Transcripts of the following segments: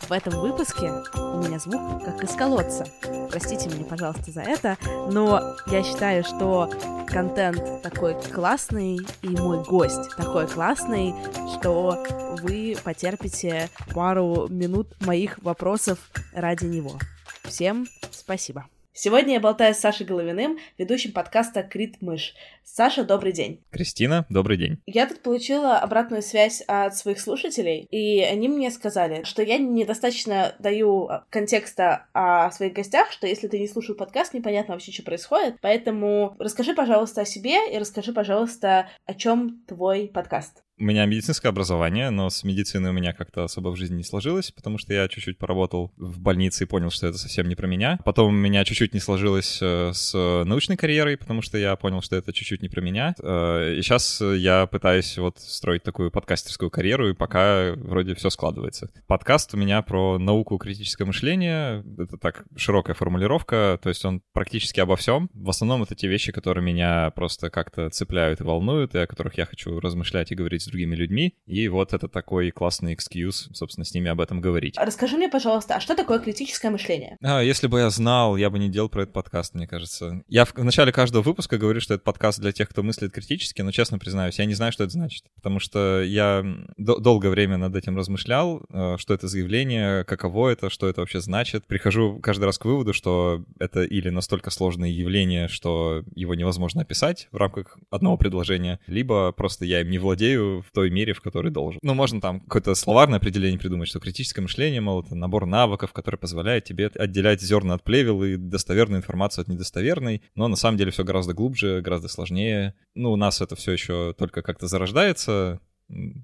В этом выпуске у меня звук как из колодца. Простите меня, пожалуйста, за это, но я считаю, что контент такой классный, и мой гость такой классный, что вы потерпите пару минут моих вопросов ради него. Всем спасибо. Сегодня я болтаю с Сашей Головиным, ведущим подкаста «Крит Мышь». Саша, добрый день. Кристина, добрый день. Я тут получила обратную связь от своих слушателей, и они мне сказали, что я недостаточно даю контекста о своих гостях, что если ты не слушал подкаст, непонятно вообще, что происходит. Поэтому расскажи, пожалуйста, о себе и расскажи, пожалуйста, о чем твой подкаст. У меня медицинское образование, но с медициной у меня как-то особо в жизни не сложилось, потому что я чуть-чуть поработал в больнице и понял, что это совсем не про меня. Потом у меня чуть-чуть не сложилось э, с научной карьерой, потому что я понял, что это чуть-чуть не про меня. Э, и сейчас я пытаюсь вот строить такую подкастерскую карьеру, и пока вроде все складывается. Подкаст у меня про науку критическое мышление. Это так широкая формулировка, то есть он практически обо всем. В основном это те вещи, которые меня просто как-то цепляют и волнуют, и о которых я хочу размышлять и говорить с другими людьми, и вот это такой классный экскьюз, собственно, с ними об этом говорить. Расскажи мне, пожалуйста, а что такое критическое мышление? А, если бы я знал, я бы не делал про этот подкаст, мне кажется. Я в, в начале каждого выпуска говорю, что это подкаст для тех, кто мыслит критически, но, честно признаюсь, я не знаю, что это значит, потому что я до- долгое время над этим размышлял, э, что это за явление, каково это, что это вообще значит. Прихожу каждый раз к выводу, что это или настолько сложное явление, что его невозможно описать в рамках одного предложения, либо просто я им не владею, в той мере, в которой должен. Ну, можно там какое-то словарное определение придумать, что критическое мышление, мол, это набор навыков, который позволяет тебе отделять зерна от плевел и достоверную информацию от недостоверной, но на самом деле все гораздо глубже, гораздо сложнее. Ну, у нас это все еще только как-то зарождается,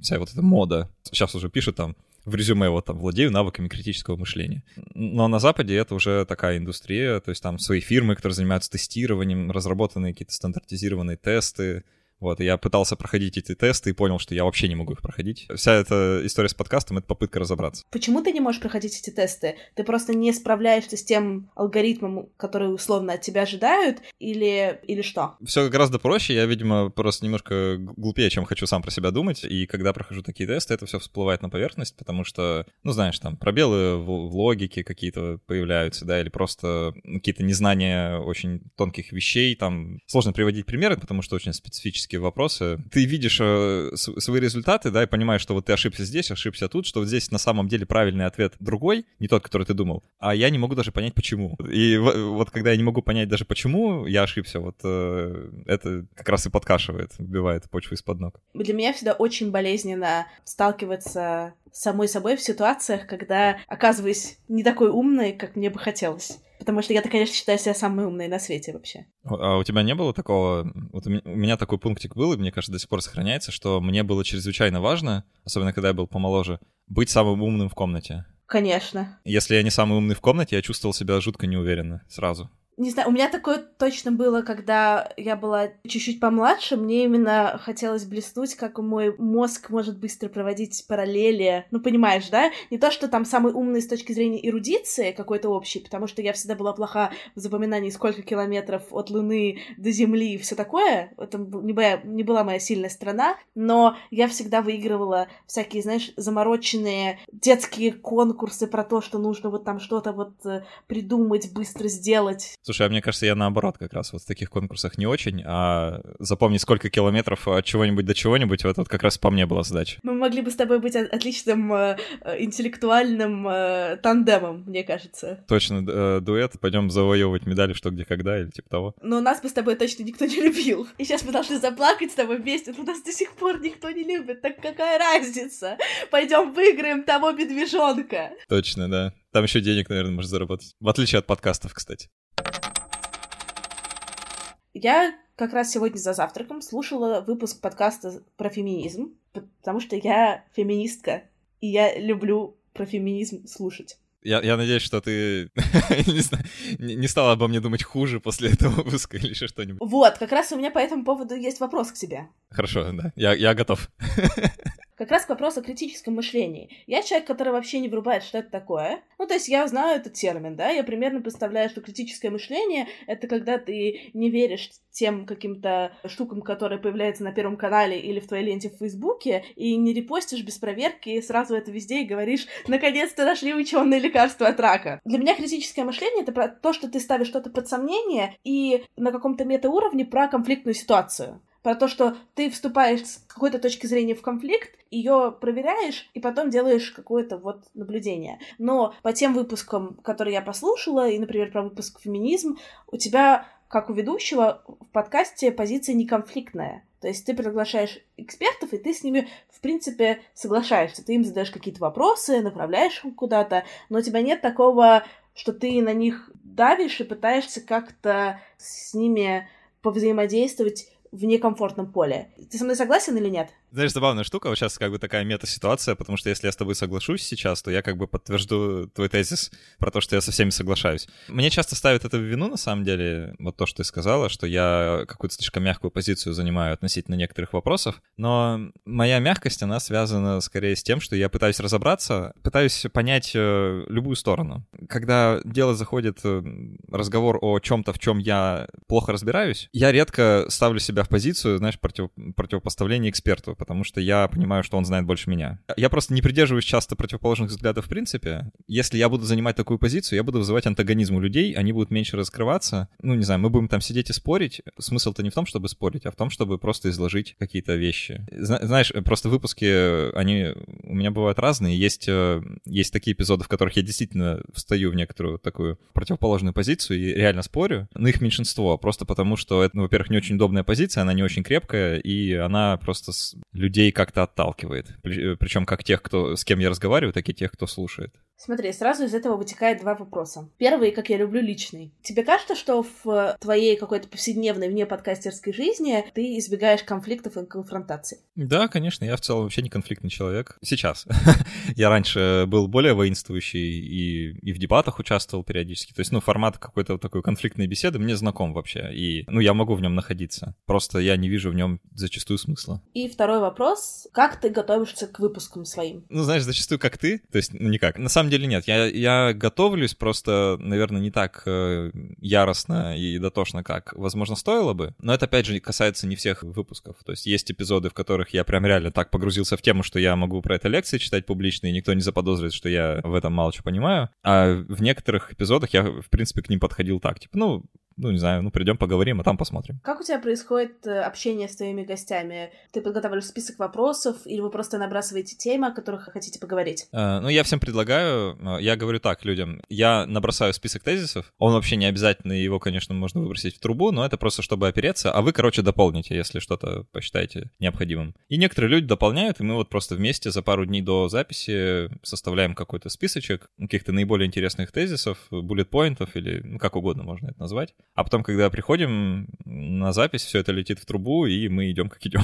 вся вот эта мода. Сейчас уже пишут там в резюме вот там владею навыками критического мышления. Но на Западе это уже такая индустрия, то есть там свои фирмы, которые занимаются тестированием, разработанные какие-то стандартизированные тесты, вот, и я пытался проходить эти тесты и понял, что я вообще не могу их проходить. Вся эта история с подкастом — это попытка разобраться. Почему ты не можешь проходить эти тесты? Ты просто не справляешься с тем алгоритмом, который условно от тебя ожидают, или, или что? Все гораздо проще. Я, видимо, просто немножко глупее, чем хочу сам про себя думать. И когда прохожу такие тесты, это все всплывает на поверхность, потому что, ну, знаешь, там пробелы в, в логике какие-то появляются, да, или просто какие-то незнания очень тонких вещей. Там сложно приводить примеры, потому что очень специфические вопросы. Ты видишь э, свои результаты, да, и понимаешь, что вот ты ошибся здесь, ошибся тут, что вот здесь на самом деле правильный ответ другой, не тот, который ты думал, а я не могу даже понять, почему. И вот когда я не могу понять даже, почему я ошибся, вот э, это как раз и подкашивает, вбивает почву из-под ног. Для меня всегда очень болезненно сталкиваться самой собой в ситуациях, когда оказываюсь не такой умной, как мне бы хотелось. Потому что я-то, конечно, считаю себя самой умной на свете вообще. А у тебя не было такого... Вот у меня такой пунктик был, и мне кажется, до сих пор сохраняется, что мне было чрезвычайно важно, особенно когда я был помоложе, быть самым умным в комнате. Конечно. Если я не самый умный в комнате, я чувствовал себя жутко неуверенно сразу не знаю, у меня такое точно было, когда я была чуть-чуть помладше, мне именно хотелось блеснуть, как мой мозг может быстро проводить параллели, ну, понимаешь, да? Не то, что там самый умный с точки зрения эрудиции какой-то общий, потому что я всегда была плоха в запоминании, сколько километров от Луны до Земли и все такое, это не, моя, не была моя сильная страна, но я всегда выигрывала всякие, знаешь, замороченные детские конкурсы про то, что нужно вот там что-то вот э, придумать, быстро сделать. Слушай, а мне кажется, я наоборот как раз вот в таких конкурсах не очень, а запомнить сколько километров от чего-нибудь до чего-нибудь, вот, вот как раз по мне была задача. Мы могли бы с тобой быть отличным э, э, интеллектуальным э, тандемом, мне кажется. Точно, э, дуэт, пойдем завоевывать медали что где когда или типа того. Но нас бы с тобой точно никто не любил. И сейчас мы должны заплакать с тобой вместе, но нас до сих пор никто не любит, так какая разница? Пойдем выиграем того медвежонка. Точно, да. Там еще денег, наверное, можно заработать. В отличие от подкастов, кстати. Я как раз сегодня за завтраком слушала выпуск подкаста про феминизм, потому что я феминистка, и я люблю про феминизм слушать. Я, я надеюсь, что ты не, знаю, не стала обо мне думать хуже после этого выпуска или еще что-нибудь. Вот, как раз у меня по этому поводу есть вопрос к тебе. Хорошо, да, я, я готов. как раз к вопросу о критическом мышлении. Я человек, который вообще не врубает, что это такое. Ну, то есть я знаю этот термин, да, я примерно представляю, что критическое мышление — это когда ты не веришь тем каким-то штукам, которые появляются на Первом канале или в твоей ленте в Фейсбуке, и не репостишь без проверки, и сразу это везде и говоришь, наконец-то нашли ученые лекарства от рака. Для меня критическое мышление — это про то, что ты ставишь что-то под сомнение и на каком-то метауровне про конфликтную ситуацию про то, что ты вступаешь с какой-то точки зрения в конфликт, ее проверяешь и потом делаешь какое-то вот наблюдение. Но по тем выпускам, которые я послушала, и, например, про выпуск «Феминизм», у тебя, как у ведущего, в подкасте позиция не конфликтная. То есть ты приглашаешь экспертов, и ты с ними, в принципе, соглашаешься. Ты им задаешь какие-то вопросы, направляешь их куда-то, но у тебя нет такого, что ты на них давишь и пытаешься как-то с ними повзаимодействовать в некомфортном поле. Ты со мной согласен или нет? Знаешь, забавная штука, вот сейчас как бы такая мета-ситуация, потому что если я с тобой соглашусь сейчас, то я как бы подтвержду твой тезис про то, что я со всеми соглашаюсь. Мне часто ставят это в вину, на самом деле, вот то, что ты сказала, что я какую-то слишком мягкую позицию занимаю относительно некоторых вопросов, но моя мягкость, она связана скорее с тем, что я пытаюсь разобраться, пытаюсь понять э, любую сторону. Когда дело заходит, э, разговор о чем-то, в чем я плохо разбираюсь, я редко ставлю себя в позицию, знаешь, против, противопоставления эксперту, потому что я понимаю, что он знает больше меня. Я просто не придерживаюсь часто противоположных взглядов в принципе. Если я буду занимать такую позицию, я буду вызывать антагонизм у людей, они будут меньше раскрываться. Ну, не знаю, мы будем там сидеть и спорить. Смысл-то не в том, чтобы спорить, а в том, чтобы просто изложить какие-то вещи. Знаешь, просто выпуски, они у меня бывают разные. Есть, э, есть такие эпизоды, в которых я действительно встаю в некоторую такую противоположную позицию и реально спорю, но их меньшинство, просто потому что это, ну, во-первых, не очень удобная позиция, она не очень крепкая, и она просто людей как-то отталкивает. Э, Причем как тех, кто, с кем я разговариваю, так и тех, кто слушает. Смотри, сразу из этого вытекает два вопроса. Первый, как я люблю, личный. Тебе кажется, что в твоей какой-то повседневной вне подкастерской жизни ты избегаешь конфликтов и конфронтаций? Да, конечно, я в целом вообще не конфликтный человек. Сейчас. я раньше был более воинствующий и, и в дебатах участвовал периодически. То есть, ну, формат какой-то вот такой конфликтной беседы мне знаком вообще. И, ну, я могу в нем находиться. Просто я не вижу в нем зачастую смысла. И второй вопрос. Как ты готовишься к выпускам своим? Ну, знаешь, зачастую как ты. То есть, ну, никак. На самом деле нет. Я, я готовлюсь просто, наверное, не так э, яростно и дотошно, как, возможно, стоило бы. Но это, опять же, касается не всех выпусков. То есть есть эпизоды, в которых я прям реально так погрузился в тему, что я могу про это лекции читать публично, и никто не заподозрит, что я в этом мало что понимаю. А в некоторых эпизодах я, в принципе, к ним подходил так. Типа, ну, ну, не знаю, ну, придем поговорим, а там посмотрим. Как у тебя происходит э, общение с твоими гостями? Ты подготавливаешь список вопросов, или вы просто набрасываете темы, о которых хотите поговорить? Uh, ну, я всем предлагаю, э, я говорю так людям, я набросаю список тезисов, он вообще не обязательно, его, конечно, можно выбросить в трубу, но это просто чтобы опереться, а вы, короче, дополните, если что-то посчитаете необходимым. И некоторые люди дополняют, и мы вот просто вместе за пару дней до записи составляем какой-то списочек каких-то наиболее интересных тезисов, буллет-поинтов или ну, как угодно можно это назвать. А потом, когда приходим на запись, все это летит в трубу, и мы идем как идем.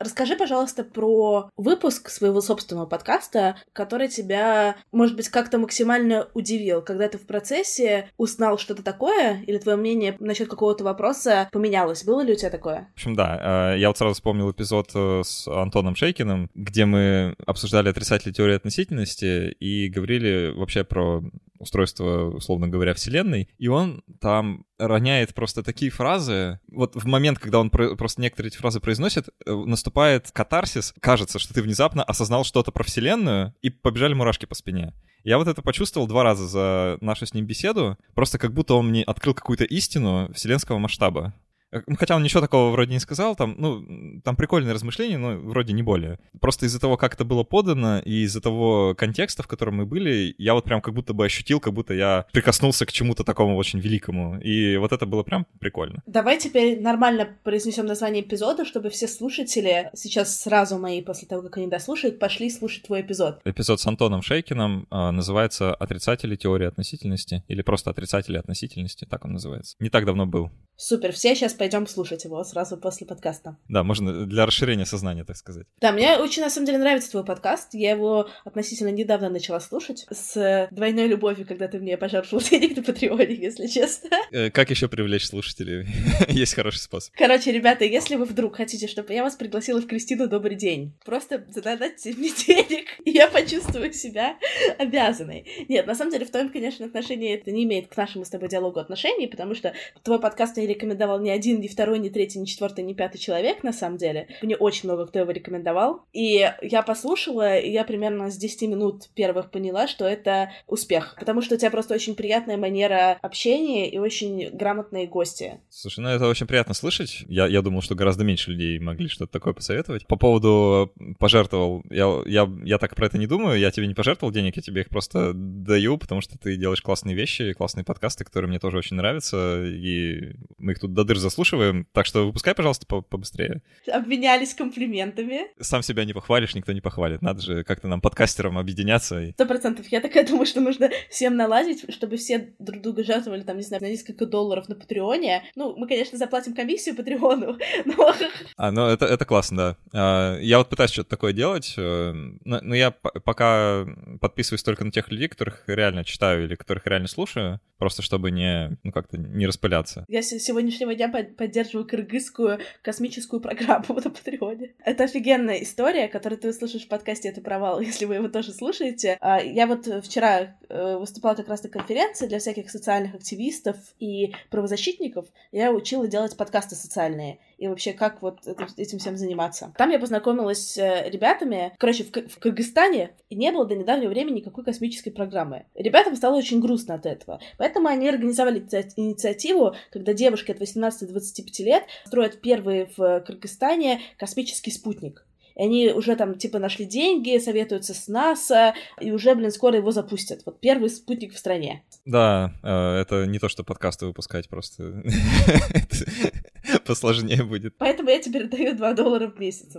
Расскажи, пожалуйста, про выпуск своего собственного подкаста, который тебя, может быть, как-то максимально удивил, когда ты в процессе узнал что-то такое, или твое мнение насчет какого-то вопроса поменялось. Было ли у тебя такое? В общем, да. Э, я вот сразу вспомнил эпизод э, с Антоном Шейкиным, где мы обсуждали отрицательные теории относительности и говорили вообще про устройство, условно говоря, Вселенной, и он там роняет просто такие фразы. Вот в момент, когда он про- просто некоторые эти фразы произносит, э, наступает катарсис. Кажется, что ты внезапно осознал что-то про Вселенную, и побежали мурашки по спине. Я вот это почувствовал два раза за нашу с ним беседу, просто как будто он мне открыл какую-то истину вселенского масштаба. Э, ну, хотя он ничего такого вроде не сказал, там, ну, там прикольные размышления, но вроде не более. Просто из-за того, как это было подано, и из-за того контекста, в котором мы были, я вот прям как будто бы ощутил, как будто я прикоснулся к чему-то такому очень великому. И вот это было прям прикольно. Давай теперь нормально произнесем название эпизода, чтобы все слушатели сейчас сразу мои, после того, как они дослушают, пошли слушать твой эпизод. Эпизод с Антоном Шейкиным э, называется «Отрицатели теории относительности» или просто «Отрицатели относительности», так он называется. Не так давно был. Супер, все сейчас пойдем слушать его сразу после подкаста. Да, можно для расширения сознания, так сказать. Да, мне очень, на самом деле, нравится твой подкаст. Я его относительно недавно начала слушать с двойной любовью, когда ты мне пожертвовал денег на Патреоне, если честно. Э, как еще привлечь слушателей? Есть хороший способ. Короче, ребята, если вы вдруг хотите, чтобы я вас пригласила в Кристину «Добрый день», просто зададите мне денег, и я почувствую себя обязанной. Нет, на самом деле, в твоем, конечно, отношении это не имеет к нашему с тобой диалогу отношений, потому что твой подкаст я рекомендовал ни один, ни второй, ни третий, ни четвертый, ни пятый человек, на самом деле. Мне очень много кто его рекомендовал. И я послушала, и я примерно с 10 минут первых поняла, что это успех. Потому что у тебя просто очень приятная манера общения и очень грамотные гости. Слушай, ну это очень приятно слышать. Я, я думал, что гораздо меньше людей могли что-то такое посоветовать. По поводу пожертвовал, я, я, я так про это не думаю, я тебе не пожертвовал денег, я тебе их просто даю, потому что ты делаешь классные вещи, классные подкасты, которые мне тоже очень нравятся, и мы их тут до дыр заслушиваем, так что выпускай, пожалуйста, побыстрее. Обменялись комплиментами. Сам себя не похвалишь, никто не похвалит. Надо же как-то нам подкастерам объединяться. Сто процентов. Я такая думаю, что нужно всем наладить, чтобы все друг друга жертвовали, там, не знаю, на несколько долларов на Патреоне. Ну, мы, конечно, заплатим комиссию Патреону, но... А, ну, это, это классно, да. А, я вот пытаюсь что-то такое делать, э, но я пока подписываюсь только на тех людей, которых реально читаю или которых реально слушаю, просто чтобы не, ну, как-то не распыляться. Я с сегодняшнего дня поддерживаю кыргызскую космическую программу на Патреоне. Это офигенная история, которую ты услышишь в подкасте «Это провал», если вы его тоже слушаете. А, я вот вчера э, выступала как раз на конференции для всяких социальных активистов и правозащитников. Я учила делать подкасты социальные и вообще как вот этим всем заниматься. Там я познакомилась с э, ребятами. Короче, в, в Кыргызстане не было до недавнего времени никакой космической программы. Ребятам стало очень грустно от этого. Поэтому они организовали инициативу, когда девушки от 18 до 25 лет строят первый в Кыргызстане космический спутник. И они уже там, типа, нашли деньги, советуются с НАСА, и уже, блин, скоро его запустят. Вот первый спутник в стране. Да, э, это не то, что подкасты выпускать, просто посложнее будет. Поэтому я теперь даю 2 доллара в месяц.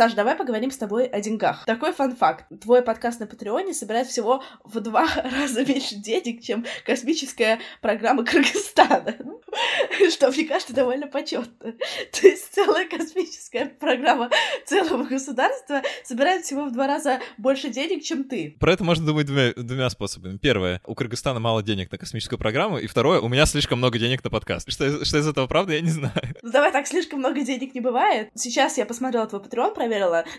Саш, давай поговорим с тобой о деньгах. Такой фан-факт. Твой подкаст на Патреоне собирает всего в два раза меньше денег, чем космическая программа Кыргызстана. Что, мне кажется, довольно почетно. То есть целая космическая программа целого государства собирает всего в два раза больше денег, чем ты. Про это можно думать двумя, двумя способами. Первое, у Кыргызстана мало денег на космическую программу, и второе, у меня слишком много денег на подкаст. Что, что из этого правда, я не знаю. Ну давай так, слишком много денег не бывает. Сейчас я посмотрела твой Patreon, проверила,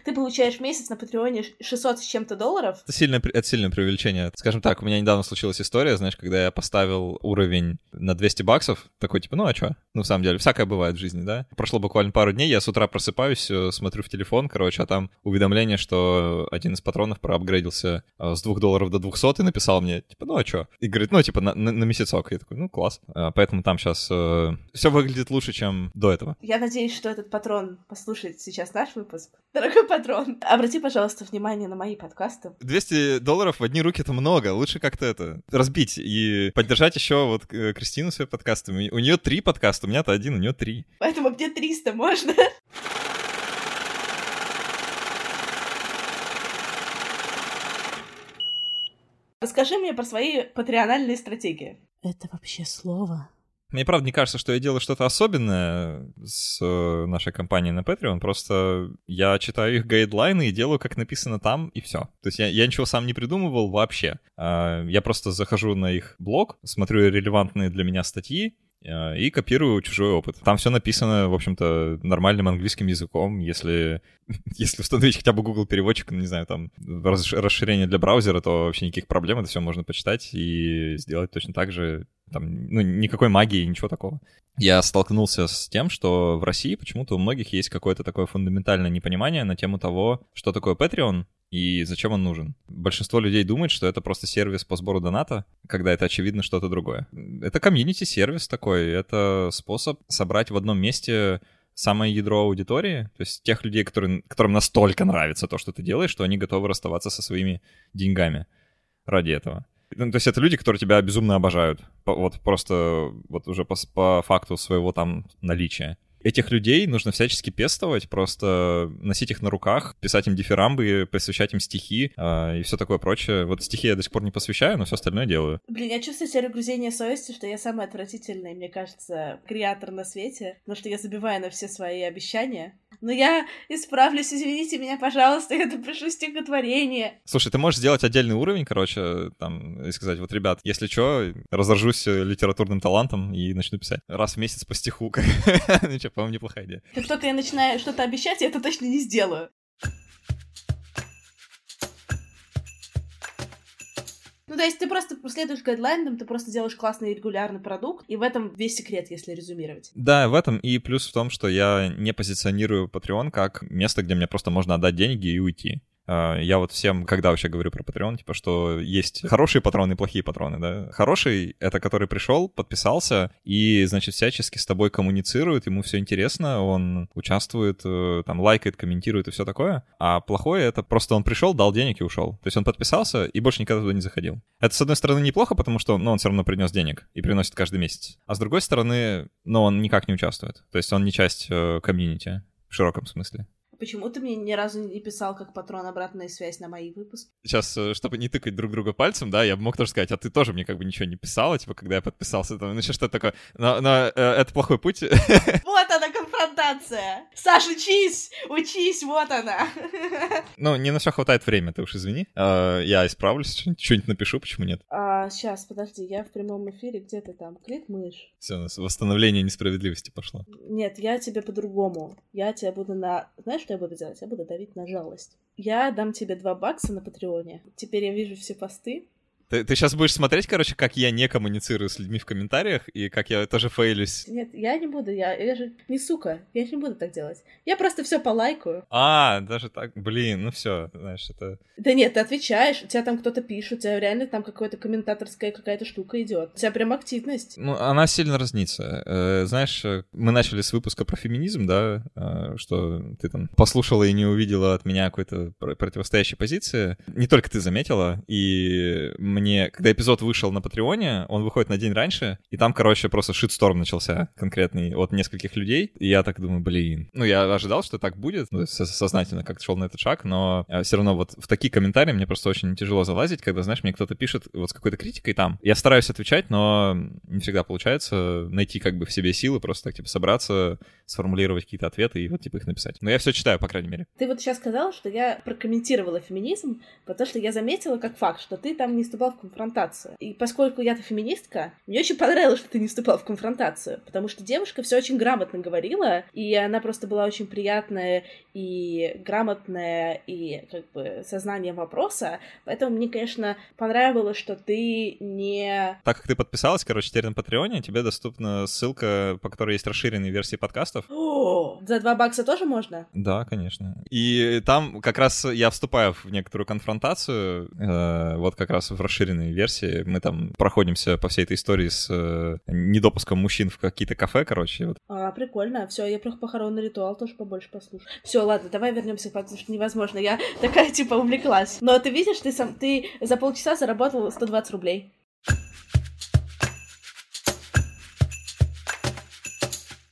ты получаешь в месяц на Патреоне 600 с чем-то долларов. Это сильное, это сильное преувеличение. Скажем так, у меня недавно случилась история, знаешь, когда я поставил уровень на 200 баксов, такой типа, ну а что? Ну, в самом деле, всякое бывает в жизни, да? Прошло буквально пару дней, я с утра просыпаюсь, э, смотрю в телефон, короче, а там уведомление, что один из патронов проапгрейдился э, с 2 долларов до 200 и написал мне, типа, ну а что? И говорит, ну, типа, на, на, на месяцок. Я такой, ну, класс. Э, поэтому там сейчас э, все выглядит лучше, чем до этого. Я надеюсь, что этот патрон послушает сейчас наш выпуск. Дорогой патрон, обрати, пожалуйста, внимание на мои подкасты. 200 долларов в одни руки — это много. Лучше как-то это разбить и поддержать еще вот Кристину своими подкастами. У нее три подкаста, у меня-то один, у нее три. Поэтому где 300 можно? Расскажи мне про свои патреональные стратегии. Это вообще слово? Мне, правда, не кажется, что я делаю что-то особенное с э, нашей компанией на Patreon, просто я читаю их гайдлайны и делаю, как написано там, и все. То есть я, я ничего сам не придумывал вообще. А, я просто захожу на их блог, смотрю релевантные для меня статьи, э, и копирую чужой опыт. Там все написано, в общем-то, нормальным английским языком. Если, если установить хотя бы Google переводчик, не знаю, там расширение для браузера, то вообще никаких проблем, это все можно почитать и сделать точно так же там, ну, никакой магии, ничего такого. Я столкнулся с тем, что в России почему-то у многих есть какое-то такое фундаментальное непонимание на тему того, что такое Patreon и зачем он нужен. Большинство людей думает, что это просто сервис по сбору доната, когда это очевидно что-то другое. Это комьюнити-сервис такой, это способ собрать в одном месте самое ядро аудитории, то есть тех людей, которые, которым настолько нравится то, что ты делаешь, что они готовы расставаться со своими деньгами ради этого. Ну, то есть это люди, которые тебя безумно обожают. вот просто вот уже по, по факту своего там наличия. Этих людей нужно всячески пестовать, просто носить их на руках, писать им дифирамбы, посвящать им стихи э, и все такое прочее. Вот стихи я до сих пор не посвящаю, но все остальное делаю. Блин, я чувствую себе угрызение совести, что я самый отвратительный, мне кажется, креатор на свете, потому что я забиваю на все свои обещания. Но я исправлюсь, извините меня, пожалуйста, я напишу стихотворение. Слушай, ты можешь сделать отдельный уровень, короче, там, и сказать, вот, ребят, если что, разоржусь литературным талантом и начну писать раз в месяц по стиху. По-моему, неплохая идея. Как только я начинаю что-то обещать, я это точно не сделаю. Ну, то есть ты просто следуешь гайдлайнам, ты просто делаешь классный регулярный продукт, и в этом весь секрет, если резюмировать. Да, в этом и плюс в том, что я не позиционирую Patreon как место, где мне просто можно отдать деньги и уйти. А, я вот всем, когда вообще говорю про Patreon, типа, что есть хорошие патроны и плохие патроны, да. Хороший — это который пришел, подписался и, значит, всячески с тобой коммуницирует, ему все интересно, он участвует, э, там, лайкает, комментирует и все такое. А плохое — это просто он пришел, дал денег и ушел. То есть он подписался и больше никогда туда не заходил. Это, с одной стороны, неплохо, потому что, ну, он все равно принес денег и приносит каждый месяц. А с другой стороны, ну, он никак не участвует. То есть он не часть э, комьюнити в широком смысле. Почему ты мне ни разу не писал как патрон обратная связь на мои выпуски? Сейчас, э, чтобы не тыкать друг друга пальцем, да, я бы мог тоже сказать, а ты тоже мне как бы ничего не писала, типа, когда я подписался, там, ну еще что-то такое. Но, но э, это плохой путь. Вот она, конфронтация! Саш, учись! Учись, вот она! Ну, не на все хватает времени, ты уж извини. Э, я исправлюсь, что-нибудь напишу, почему нет. А, сейчас, подожди, я в прямом эфире, где ты там? Клик мышь. Все, у нас восстановление несправедливости пошло. Нет, я тебе по-другому. Я тебя буду на... Знаешь, что я буду делать? Я буду давить на жалость. Я дам тебе два бакса на Патреоне. Теперь я вижу все посты, ты, ты сейчас будешь смотреть, короче, как я не коммуницирую с людьми в комментариях и как я тоже фейлюсь. Нет, я не буду, я, я же не сука, я же не буду так делать. Я просто все полайкаю. А, даже так, блин, ну все, знаешь, это... Да нет, ты отвечаешь, у тебя там кто-то пишет, у тебя реально там какая-то комментаторская какая-то штука идет. У тебя прям активность. Ну, она сильно разнится. Э, знаешь, мы начали с выпуска про феминизм, да, э, что ты там послушала и не увидела от меня какой-то противостоящей позиции. Не только ты заметила, и мне, когда эпизод вышел на Патреоне, он выходит на день раньше, и там, короче, просто шитсторм начался конкретный от нескольких людей, и я так думаю, блин. Ну, я ожидал, что так будет, ну, сознательно как-то шел на этот шаг, но а, все равно вот в такие комментарии мне просто очень тяжело залазить, когда, знаешь, мне кто-то пишет вот с какой-то критикой там. Я стараюсь отвечать, но не всегда получается найти как бы в себе силы, просто так, типа, собраться, сформулировать какие-то ответы и вот, типа, их написать. Но я все читаю, по крайней мере. Ты вот сейчас сказал, что я прокомментировала феминизм, потому что я заметила как факт, что ты там не вступал в конфронтацию. И поскольку я-то феминистка, мне очень понравилось, что ты не вступал в конфронтацию, потому что девушка все очень грамотно говорила, и она просто была очень приятная и грамотная, и как бы сознание вопроса, поэтому мне, конечно, понравилось, что ты не... Так как ты подписалась, короче, теперь на Патреоне, тебе доступна ссылка, по которой есть расширенные версии подкастов. О, за два бакса тоже можно? Да, конечно. И там как раз я вступаю в некоторую конфронтацию, э, вот как раз в расширенной расширенной версии. Мы там проходимся по всей этой истории с э, недопуском мужчин в какие-то кафе, короче. Вот. А, прикольно. Все, я про похоронный ритуал тоже побольше послушаю. Все, ладно, давай вернемся, потому что невозможно. Я такая, типа, увлеклась. Но ты видишь, ты сам, ты за полчаса заработал 120 рублей.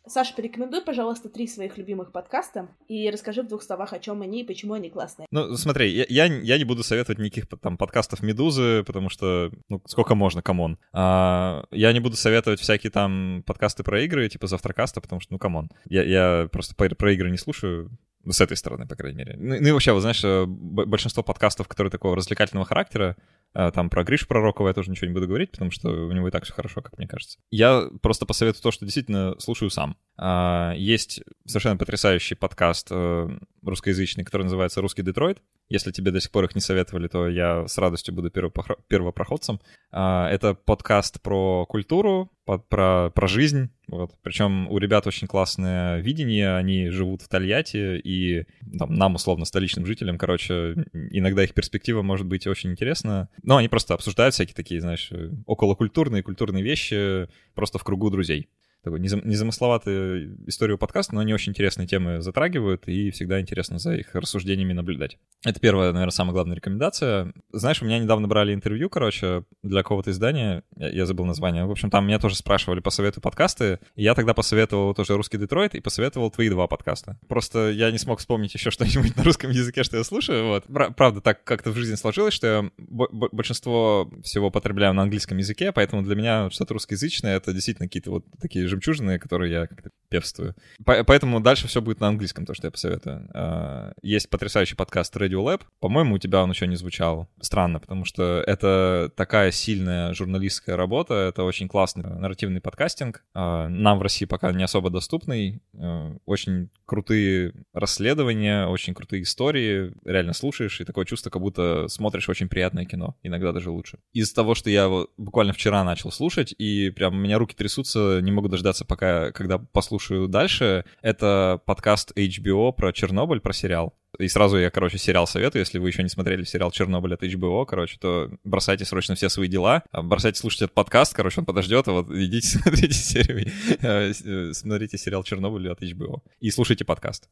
Саша, порекомендуй, пожалуйста, три своих любимых подкаста и расскажи в двух словах, о чем они и почему они классные. Ну, смотри, я, я, я не буду советовать никаких там подкастов Медузы, потому что, ну, сколько можно, come on. А, я не буду советовать всякие там подкасты про игры, типа Завтракаста, потому что, ну, come on. Я, я просто про, про игры не слушаю, с этой стороны, по крайней мере. Ну, ну и вообще, вот знаешь, э, большинство подкастов, которые такого развлекательного характера, э, там про Гришу Пророкова я тоже ничего не буду говорить, потому что у него и так все хорошо, как мне кажется. Я просто посоветую то, что действительно слушаю сам. А, есть совершенно потрясающий подкаст э, русскоязычный, который называется «Русский Детройт». Если тебе до сих пор их не советовали, то я с радостью буду первопроходцем. А, это подкаст про культуру, про, про жизнь. Вот. Причем у ребят очень классное видение, они живут в Тольятти, и там, нам, условно, столичным жителям, короче, иногда их перспектива может быть очень интересна. Но они просто обсуждают всякие такие, знаешь, околокультурные, культурные вещи просто в кругу друзей. Такой незамысловатую историю подкаста, но они очень интересные темы затрагивают, и всегда интересно за их рассуждениями наблюдать. Это первая, наверное, самая главная рекомендация. Знаешь, у меня недавно брали интервью, короче, для какого-то издания, я, я забыл название. В общем, там меня тоже спрашивали по совету подкасты, и я тогда посоветовал тоже «Русский Детройт» и посоветовал твои два подкаста. Просто я не смог вспомнить еще что-нибудь на русском языке, что я слушаю, вот. Правда, так как-то в жизни сложилось, что я большинство всего потребляю на английском языке, поэтому для меня что-то русскоязычное — это действительно какие-то вот такие жемчужины, которые я как-то певствую. Поэтому дальше все будет на английском, то, что я посоветую. А, есть потрясающий подкаст Radio Lab. По-моему, у тебя он еще не звучал. Странно, потому что это такая сильная журналистская работа, это очень классный нарративный подкастинг. А, нам в России пока не особо доступный. А, очень крутые расследования, очень крутые истории. Реально слушаешь, и такое чувство, как будто смотришь очень приятное кино. Иногда даже лучше. Из того, что я буквально вчера начал слушать, и прям у меня руки трясутся, не могу дождаться, пока, когда послушаю дальше. Это подкаст HBO про Чернобыль, про сериал. И сразу я, короче, сериал советую. Если вы еще не смотрели сериал «Чернобыль» от HBO, короче, то бросайте срочно все свои дела. А бросайте слушать этот подкаст, короче, он подождет, а вот идите смотрите серию, э, э, смотрите сериал «Чернобыль» от HBO. И слушайте подкаст.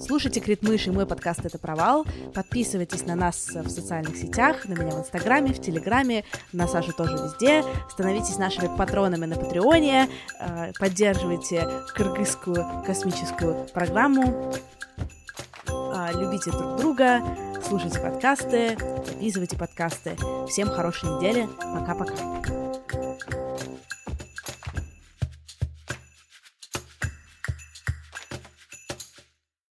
Слушайте Крит Мыши, мой подкаст «Это провал». Подписывайтесь на нас в социальных сетях, на меня в Инстаграме, в Телеграме, на Сашу тоже везде. Становитесь нашими патронами на Патреоне, э, поддерживайте кыргызскую космическую программу, э, любите друг друга, слушайте подкасты, записывайте подкасты. Всем хорошей недели. Пока-пока.